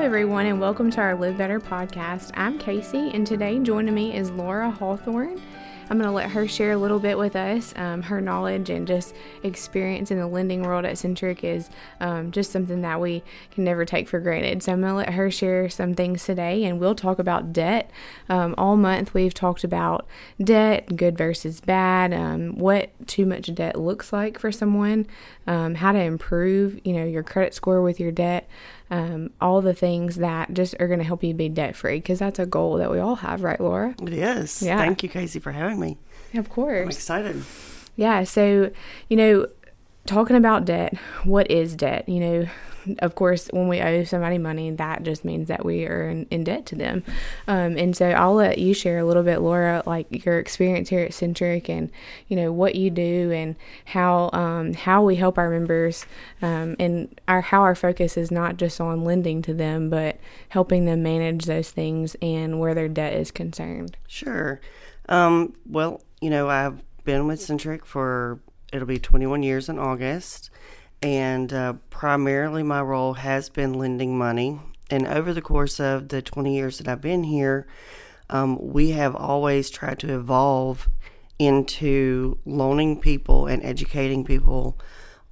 everyone, and welcome to our Live Better podcast. I'm Casey, and today joining me is Laura Hawthorne. I'm going to let her share a little bit with us. Um, her knowledge and just experience in the lending world at Centric is um, just something that we can never take for granted. So I'm going to let her share some things today, and we'll talk about debt. Um, all month, we've talked about debt, good versus bad, um, what too much debt looks like for someone, um, how to improve, you know, your credit score with your debt um, all the things that just are going to help you be debt free because that's a goal that we all have, right, Laura? It is. Yeah. Thank you, Casey, for having me. Of course. I'm excited. Yeah. So, you know, talking about debt, what is debt? You know, of course, when we owe somebody money, that just means that we are in, in debt to them. Um, and so I'll let you share a little bit, Laura, like your experience here at Centric and, you know, what you do and how, um, how we help our members um, and our, how our focus is not just on lending to them, but helping them manage those things and where their debt is concerned. Sure. Um, well, you know, I've been with Centric for, it'll be 21 years in August and uh, primarily my role has been lending money. And over the course of the 20 years that I've been here, um, we have always tried to evolve into loaning people and educating people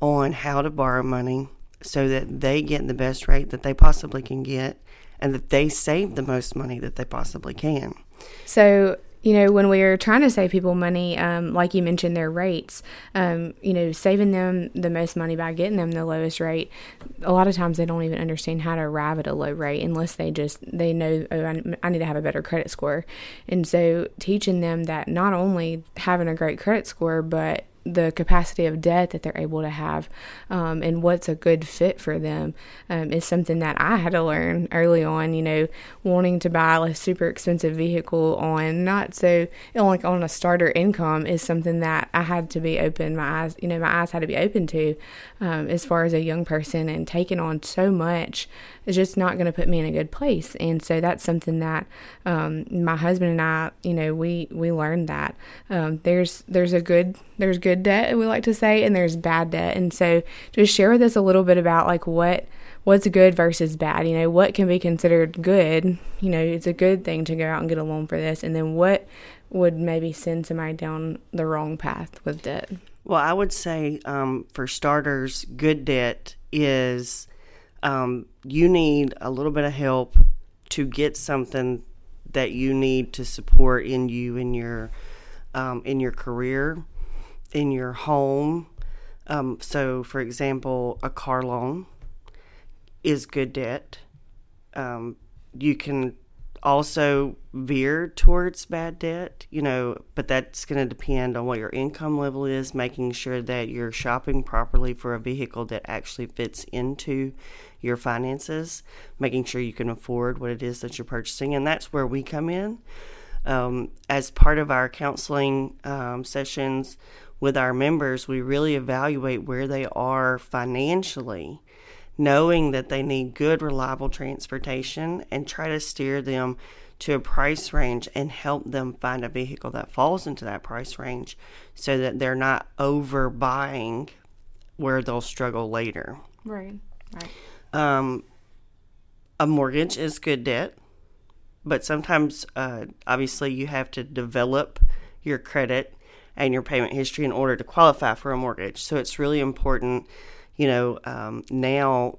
on how to borrow money so that they get the best rate that they possibly can get and that they save the most money that they possibly can. So, you know, when we're trying to save people money, um, like you mentioned, their rates, um, you know, saving them the most money by getting them the lowest rate, a lot of times they don't even understand how to arrive at a low rate unless they just, they know, oh, I, I need to have a better credit score. And so teaching them that not only having a great credit score, but the capacity of debt that they're able to have um, and what's a good fit for them um, is something that I had to learn early on. You know, wanting to buy a super expensive vehicle on not so like on a starter income is something that I had to be open. My eyes, you know, my eyes had to be open to um, as far as a young person and taking on so much is just not going to put me in a good place. And so that's something that um, my husband and I, you know, we we learned that um, there's there's a good there's good debt we like to say and there's bad debt. And so just share with us a little bit about like what what's good versus bad. You know, what can be considered good. You know, it's a good thing to go out and get a loan for this, and then what would maybe send somebody down the wrong path with debt. Well, I would say um, for starters, good debt is um, you need a little bit of help to get something that you need to support in you in your um, in your career, in your home. Um, so, for example, a car loan is good debt. Um, you can also veer towards bad debt, you know, but that's going to depend on what your income level is, making sure that you're shopping properly for a vehicle that actually fits into your finances, making sure you can afford what it is that you're purchasing. And that's where we come in. Um, as part of our counseling um, sessions with our members, we really evaluate where they are financially knowing that they need good, reliable transportation and try to steer them to a price range and help them find a vehicle that falls into that price range so that they're not overbuying where they'll struggle later. Right, right. Um, a mortgage is good debt, but sometimes, uh, obviously, you have to develop your credit and your payment history in order to qualify for a mortgage. So it's really important you know, um, now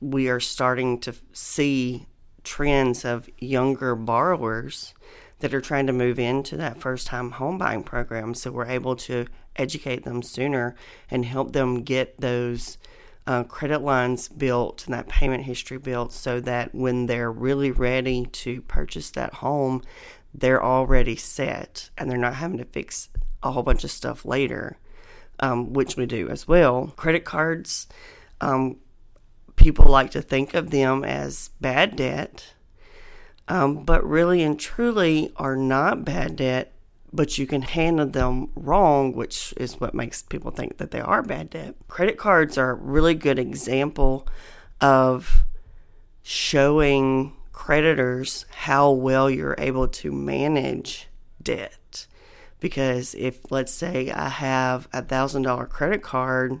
we are starting to see trends of younger borrowers that are trying to move into that first time home buying program. So we're able to educate them sooner and help them get those uh, credit lines built and that payment history built so that when they're really ready to purchase that home, they're already set and they're not having to fix a whole bunch of stuff later um, which we do as well. Credit cards, um, people like to think of them as bad debt, um, but really and truly are not bad debt, but you can handle them wrong, which is what makes people think that they are bad debt. Credit cards are a really good example of showing creditors how well you're able to manage debt because if let's say I have a thousand dollar credit card,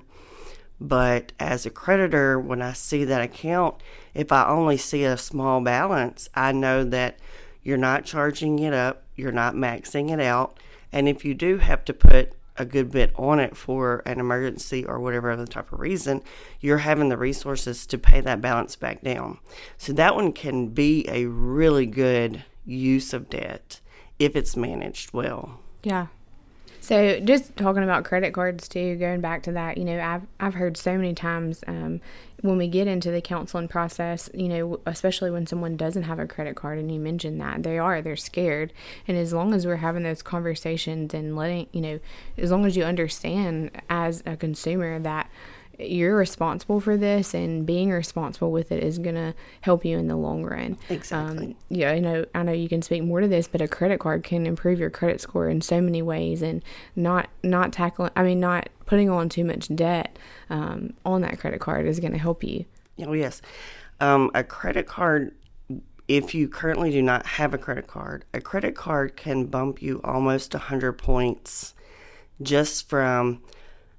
But as a creditor, when I see that account, if I only see a small balance, I know that you're not charging it up, you're not maxing it out. And if you do have to put a good bit on it for an emergency or whatever other type of reason, you're having the resources to pay that balance back down. So that one can be a really good use of debt if it's managed well. Yeah. So just talking about credit cards too, going back to that, you know, I've I've heard so many times um, when we get into the counseling process, you know, especially when someone doesn't have a credit card, and you mentioned that they are, they're scared, and as long as we're having those conversations and letting, you know, as long as you understand as a consumer that you're responsible for this and being responsible with it is going to help you in the long run. Exactly. Um, yeah, I know I know you can speak more to this, but a credit card can improve your credit score in so many ways and not not tackling I mean not putting on too much debt um, on that credit card is going to help you. Oh yes. Um, a credit card if you currently do not have a credit card, a credit card can bump you almost a 100 points just from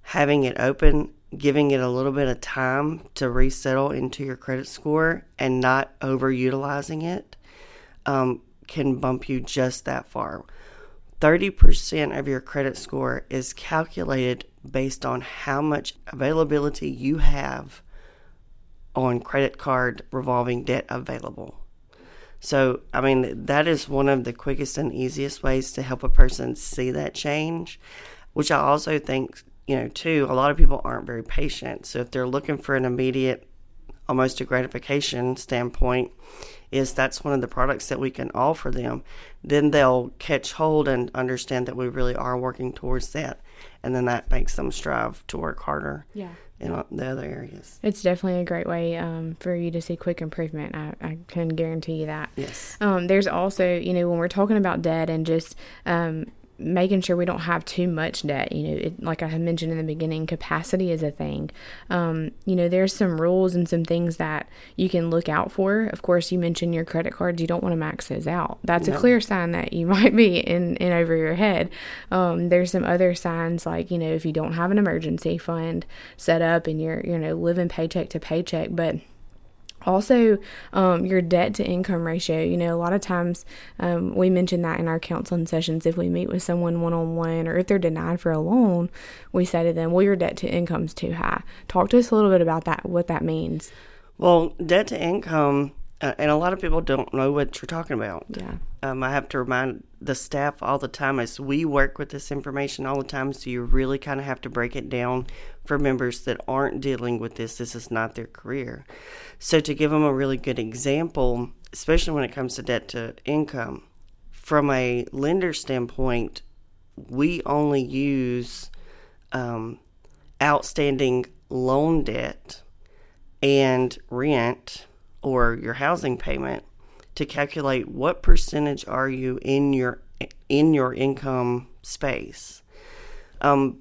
having it open giving it a little bit of time to resettle into your credit score and not overutilizing it um, can bump you just that far. 30% of your credit score is calculated based on how much availability you have on credit card revolving debt available. So, I mean, that is one of the quickest and easiest ways to help a person see that change, which I also think you know, too, a lot of people aren't very patient. So if they're looking for an immediate, almost a gratification standpoint, is that's one of the products that we can offer them, then they'll catch hold and understand that we really are working towards that. And then that makes them strive to work harder. Yeah. In the other areas, it's definitely a great way um, for you to see quick improvement. I, I can guarantee you that. Yes. Um, there's also, you know, when we're talking about debt and just um, making sure we don't have too much debt. You know, it, like I had mentioned in the beginning, capacity is a thing. Um, you know, there's some rules and some things that you can look out for. Of course, you mentioned your credit cards. You don't want to max those out. That's no. a clear sign that you might be in, in over your head. Um, there's some other signs like, you know, if you don't have an emergency fund set up and you're, you know, living paycheck to paycheck, but also um, your debt to income ratio you know a lot of times um, we mention that in our counseling sessions. If we meet with someone one-on-one or if they're denied for a loan we say to them well your debt to income is too high. Talk to us a little bit about that what that means. Well debt to income uh, and a lot of people don't know what you're talking about. Yeah. Um, i have to remind the staff all the time as we work with this information all the time so you really kind of have to break it down for members that aren't dealing with this. This is not their career. So, to give them a really good example, especially when it comes to debt to income, from a lender standpoint, we only use um, outstanding loan debt and rent or your housing payment to calculate what percentage are you in your in your income space. Um,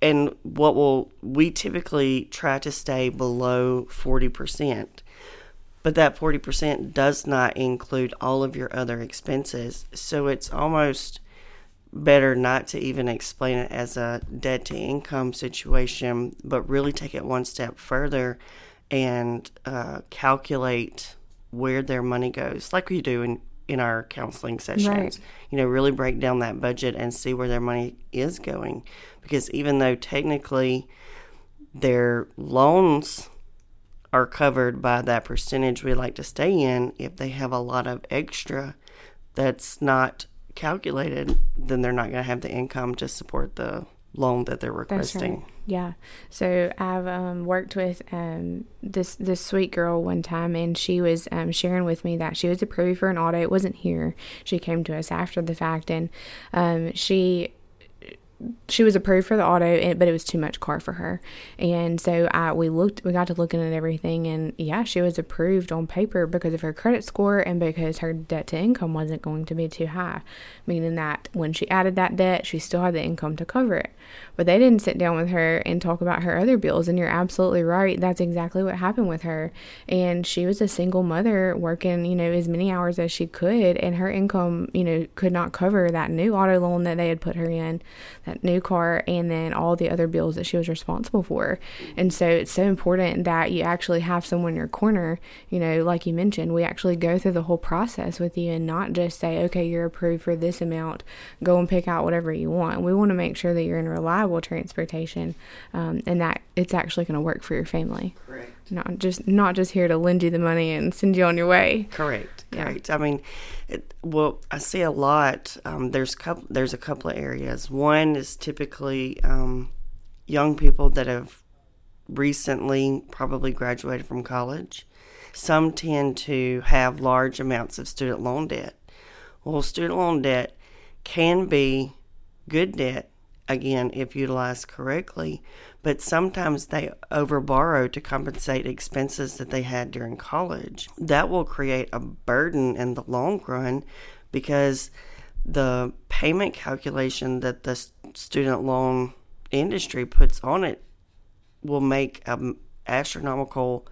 and what will we typically try to stay below 40%. But that 40% does not include all of your other expenses. So it's almost better not to even explain it as a debt to income situation, but really take it one step further and uh, calculate where their money goes, like we do in, in our counseling sessions. Right. You know, really break down that budget and see where their money is going because even though technically their loans are covered by that percentage we like to stay in, if they have a lot of extra that's not calculated, then they're not going to have the income to support the loan that they're requesting. Right. Yeah. So I've um, worked with um, this this sweet girl one time, and she was um, sharing with me that she was approved for an audit. It wasn't here. She came to us after the fact, and um, she she was approved for the auto, but it was too much car for her. And so I we looked, we got to looking at everything, and yeah, she was approved on paper because of her credit score and because her debt to income wasn't going to be too high, meaning that when she added that debt, she still had the income to cover it. But they didn't sit down with her and talk about her other bills. And you're absolutely right. That's exactly what happened with her. And she was a single mother working, you know, as many hours as she could, and her income, you know, could not cover that new auto loan that they had put her in, that new car, and then all the other bills that she was responsible for. And so it's so important that you actually have someone in your corner, you know, like you mentioned, we actually go through the whole process with you and not just say, okay, you're approved for this amount, go and pick out whatever you want. We want to make sure that you're in reliable transportation um, and that it's actually going to work for your family. Correct. Not just not just here to lend you the money and send you on your way. Correct. Correct. Yeah. I mean, it, well, I see a lot. Um, there's couple. There's a couple of areas. One is typically um, young people that have recently probably graduated from college. Some tend to have large amounts of student loan debt. Well, student loan debt can be good debt, again, if utilized correctly, but sometimes they overborrow to compensate expenses that they had during college. That will create a burden in the long run because the payment calculation that the student loan industry puts on it will make an astronomical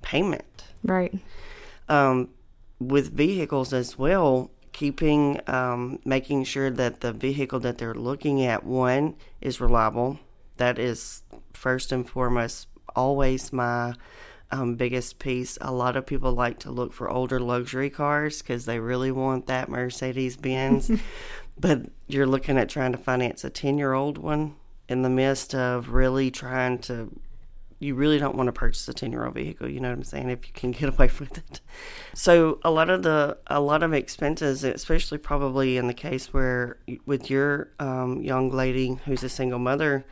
payment. Right. Um, with vehicles as well, keeping, um, making sure that the vehicle that they're looking at, one, is reliable. That is first and foremost always my um, biggest piece. A lot of people like to look for older luxury cars because they really want that Mercedes Benz. but you're looking at trying to finance a 10 year old one in the midst of really trying to you really don't want to purchase a 10 year old vehicle you know what i'm saying if you can get away with it. So a lot of the a lot of expenses especially probably in the case where with your um, young lady who's a single mother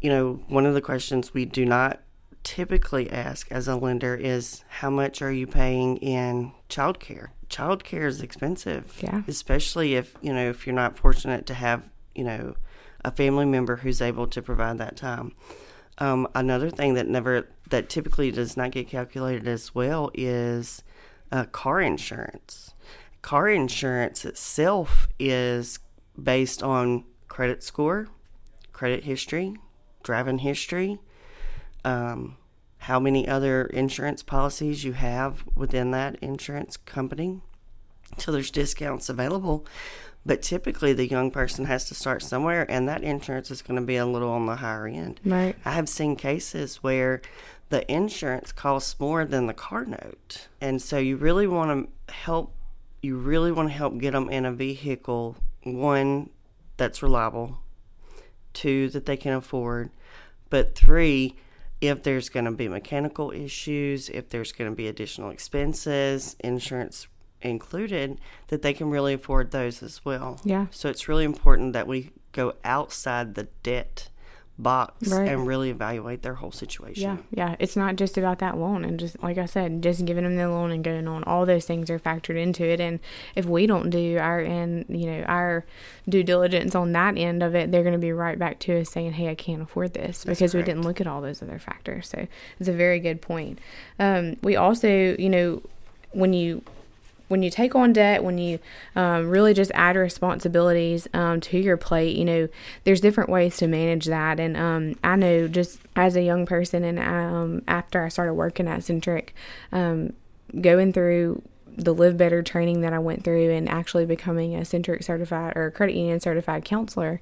you know one of the questions we do not typically ask as a lender is how much are you paying in childcare? Childcare is expensive yeah. especially if you know if you're not fortunate to have you know a family member who's able to provide that time. Um, another thing that never that typically does not get calculated as well is uh, car insurance. Car insurance itself is based on credit score, credit history, driving history, um, how many other insurance policies you have within that insurance company. So there's discounts available, but typically, the young person has to start somewhere, and that insurance is going to be a little on the higher end. Right. I have seen cases where the insurance costs more than the car note, and so you really want to help. You really want to help get them in a vehicle one that's reliable, two that they can afford, but three if there's going to be mechanical issues, if there's going to be additional expenses, insurance included, that they can really afford those as well. Yeah. So it's really important that we go outside the debt box Right. and really evaluate their whole situation. Yeah, yeah. It's not just about that loan, and just like I said, just giving them the loan and going on. All those things are factored into it, and if we don't do our and you know our due diligence on that end of it, they're going to be right back to us saying, "Hey, I can't afford this because we didn't look at all those other factors." So it's a very good point. Um, we also, you know, when you when you take on debt, when you um, really just add responsibilities um, to your plate, you know, there's different ways to manage that. And um, I know just as a young person, and um, after I started working at Centric, um, going through the Live Better training that I went through and actually becoming a Centric certified or credit union certified counselor,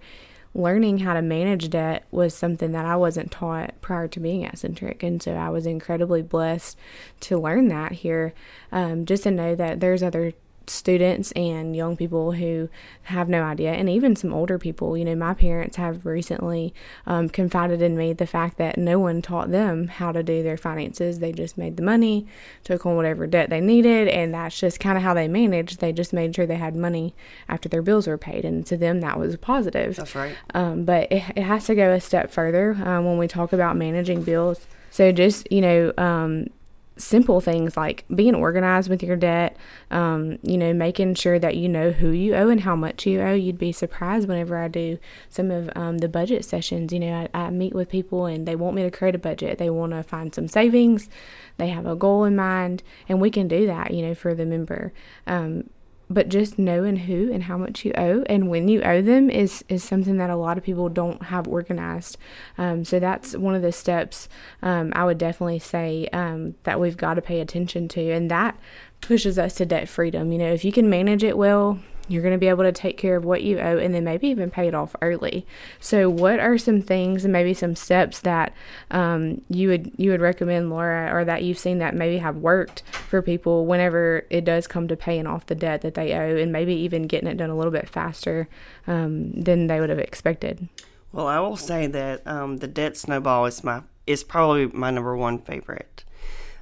learning how to manage debt was something that I wasn't taught prior to being at Centric. And so I was incredibly blessed to learn that here, um, just to know that there's other students and young people who have no idea, and even some older people. You know, my parents have recently um, confided in me the fact that no one taught them how to do their finances. They just made the money, took on whatever debt they needed, and that's just kind of how they managed. They just made sure they had money after their bills were paid, and to them, that was positive. That's right. Um, but it, it has to go a step further um, when we talk about managing bills. So just you know, um, simple things like being organized with your debt, um, you know, making sure that you know who you owe and how much you owe. You'd be surprised whenever I do some of um, the budget sessions. You know, I, I meet with people and they want me to create a budget. They want to find some savings. They have a goal in mind, and we can do that. You know, for the member. Um, but just knowing who and how much you owe and when you owe them is is something that a lot of people don't have organized. Um, so that's one of the steps um, I would definitely say um, that we've got to pay attention to, and that pushes us to debt freedom. You know, if you can manage it well, you're going to be able to take care of what you owe and then maybe even pay it off early. So, what are some things and maybe some steps that um, you would you would recommend, Laura, or that you've seen that maybe have worked for people whenever it does come to paying off the debt that they owe, and maybe even getting it done a little bit faster um, than they would have expected? Well, I will say that um, the debt snowball is my is probably my number one favorite.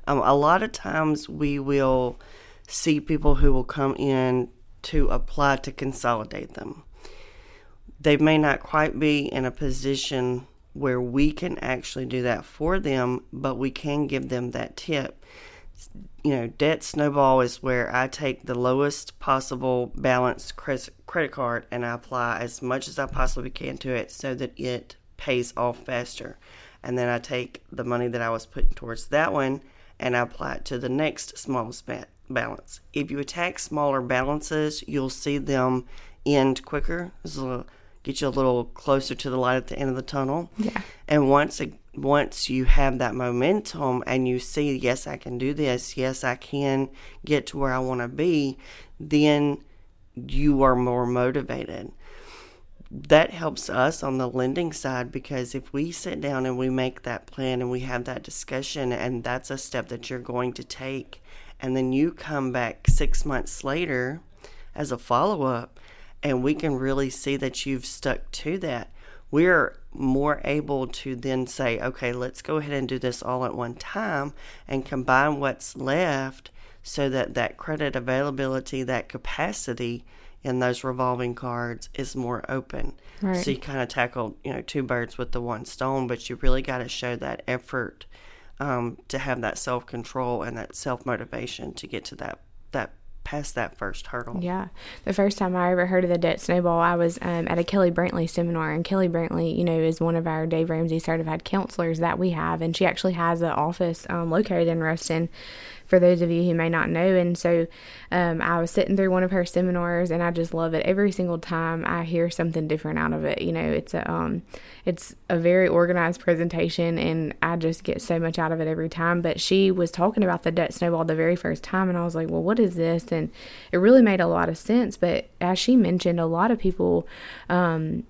Um, a lot of times we will see people who will come in to apply to consolidate them. They may not quite be in a position where we can actually do that for them, but we can give them that tip. You know, debt snowball is where I take the lowest possible balance credit card and I apply as much as I possibly can to it so that it pays off faster. And then I take the money that I was putting towards that one and I apply it to the next smallest balance. If you attack smaller balances, you'll see them end quicker. This will get you a little closer to the light at the end of the tunnel. Yeah. And once once you have that momentum and you see, yes, I can do this. Yes, I can get to where I want to be. Then you are more motivated. That helps us on the lending side because if we sit down and we make that plan and we have that discussion, and that's a step that you're going to take and then you come back six months later as a follow up, and we can really see that you've stuck to that. We're more able to then say, okay, let's go ahead and do this all at one time and combine what's left so that that credit availability, that capacity in those revolving cards is more open. Right. So you kind of tackle, you know, two birds with the one stone, but you really got to show that effort um, to have that self control and that self motivation to get to that that past that first hurdle. Yeah. The first time I ever heard of the debt snowball, I was um, at a Kelly Brantley seminar. And Kelly Brantley, you know, is one of our Dave Ramsey certified counselors that we have. And she actually has an office um, located in Ruston for those of you who may not know. And so um, I was sitting through one of her seminars, and I just love it. Every single time I hear something different out of it, you know, it's a um, it's a very organized presentation, and I just get so much out of it every time. But she was talking about the debt snowball the very first time, and I was like, well, what is this? And it really made a lot of sense. But as she mentioned, a lot of people um,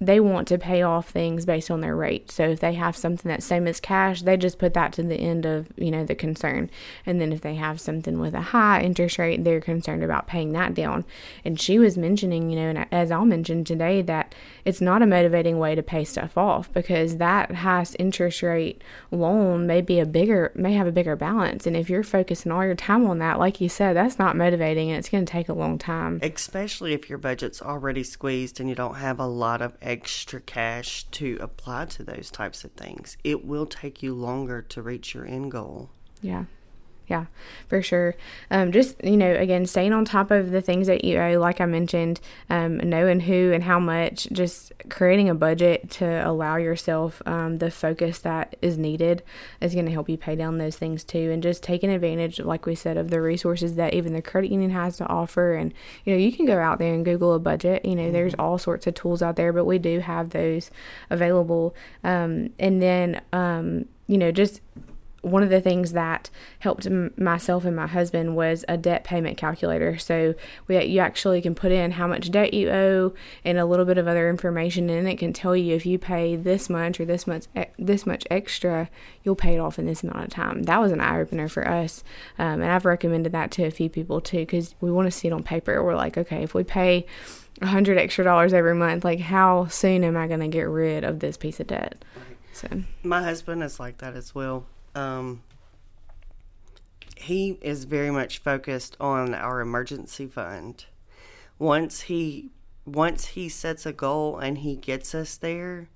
they want to pay off things based on their rate. So if they have something that's same as cash, they just put that to the end of, you know, the concern. And then if they have something with a high interest rate, they're concerned about paying that down. And she was mentioning, you know, and as I'll mention today, that it's not a motivating way to pay stuff off because that highest interest rate loan may be a bigger may have a bigger balance. And if you're focusing all your time on that, like you said, that's not motivating and it's gonna take a long time. Especially if your budget's already squeezed and you don't have a lot of extra cash to apply to those types of things. It will take you longer to reach your end goal. Yeah yeah, for sure. Um, just you know, again, staying on top of the things that you owe, like I mentioned, um, knowing who and how much, just creating a budget to allow yourself um, the focus that is needed is going to help you pay down those things too, and just taking advantage, like we said, of the resources that even the credit union has to offer. And you know, you can go out there and Google a budget. You know, mm-hmm. there's all sorts of tools out there, but we do have those available. Um, and then um, you know, just one of the things that helped m- myself and my husband was a debt payment calculator. So we, you actually can put in how much debt you owe and a little bit of other information, and it can tell you if you pay this much or this much this much extra, you'll pay it off in this amount of time. That was an eye opener for us, um, and I've recommended that to a few people too because we want to see it on paper. We're like, okay, if we pay a hundred extra dollars every month, like how soon am I going to get rid of this piece of debt? So my husband is like that as well um, he is very much focused on our emergency fund. Once he once he sets a goal and he gets us there,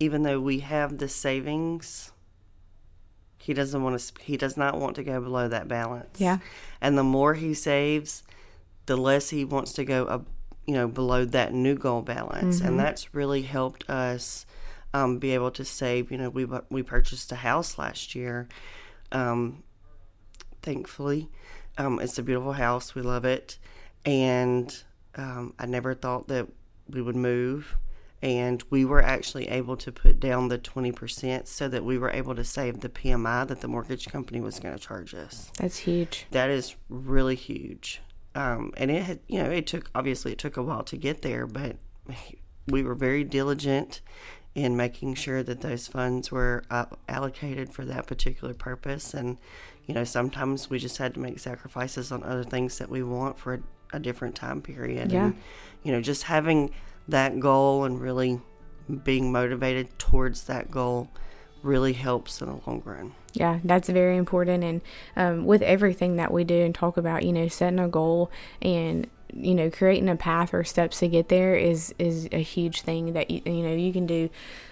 even though we have the savings, he doesn't want to. He does not want to go below that balance. Yeah. And the more he saves, the less he wants to go. Uh, you know, below that new goal balance, mm-hmm. and that's really helped us um, be able to save. You know, we we purchased a house last year. Um, thankfully, um, it's a beautiful house. We love it, and um, I never thought that we would move. And we were actually able to put down the 20% so that we were able to save the PMI that the mortgage company was going to charge us. That's huge. That is really huge. Um, and it had, you know, it took, obviously, it took a while to get there, but we were very diligent in making sure that those funds were uh, allocated for that particular purpose. And, you know, sometimes we just had to make sacrifices on other things that we want for a, a different time period. Yeah. And, you know, just having that goal and really being motivated towards that goal really helps in the long run. Yeah, that's very important. And um, with everything that we do and talk about, you know, setting a goal and you know creating a path or steps to get there is is a huge thing that you, you know you can do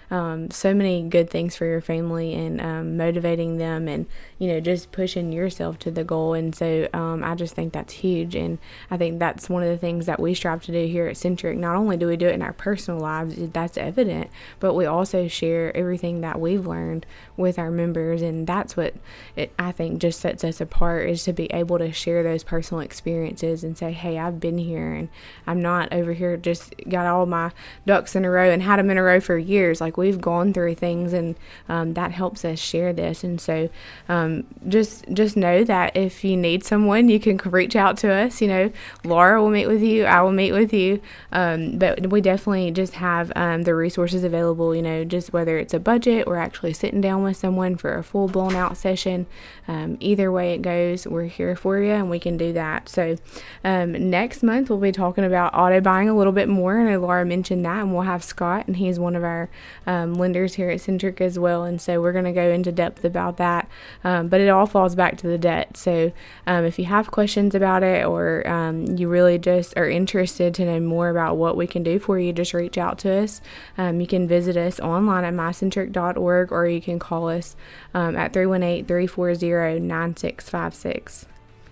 um, so many good things for your family and um, motivating them and you know just pushing yourself to the goal. And so um, i just think that's huge. And i think that's one of the things that we strive to do here at centric. Not only do we do it in our personal lives that's evident but we also share everything that we've learned with our members. And that's what it, i think just sets us apart is to be able to share those personal experiences and say hey i've been here and i'm not over here just got all my ducks in a row and had them in a row for years. Like we've gone through things, and um, that helps us share this. And so, um, just just know that if you need someone, you can reach out to us. You know, Laura will meet with you. I will meet with you. Um, but we definitely just have um, the resources available. You know, just whether it's a budget or actually sitting down with someone for a full blown out session. Um, either way it goes, we're here for you, and we can do that. So um, next month we'll be talking about auto buying a little bit more. Know Laura mentioned that, and we'll have Scott, and he's one of our um, lenders here at Centric as well. And so we're going to go into depth about that. Um, but it all falls back to the debt. So um, if you have questions about it or um, you really just are interested to know more about what we can do for you, just reach out to us. Um, you can visit us online at mycentric.org or you can call us at 318 340 9656.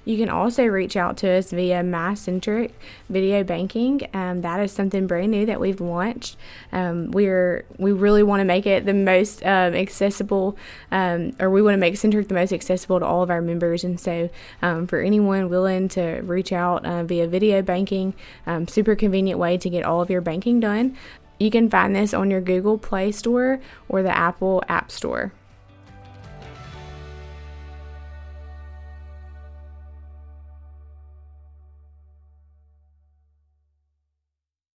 You can also reach out to us via MyCentric Video Banking. Um, that is something brand new that we've launched. Um, we're we really want to make it the most um, accessible, um, or we want to make Centric the most accessible to all of our members. And so, um, for anyone willing to reach out uh, via video banking, super convenient way to get all of your banking done. You can find this on your Google Play Store or the Apple App Store.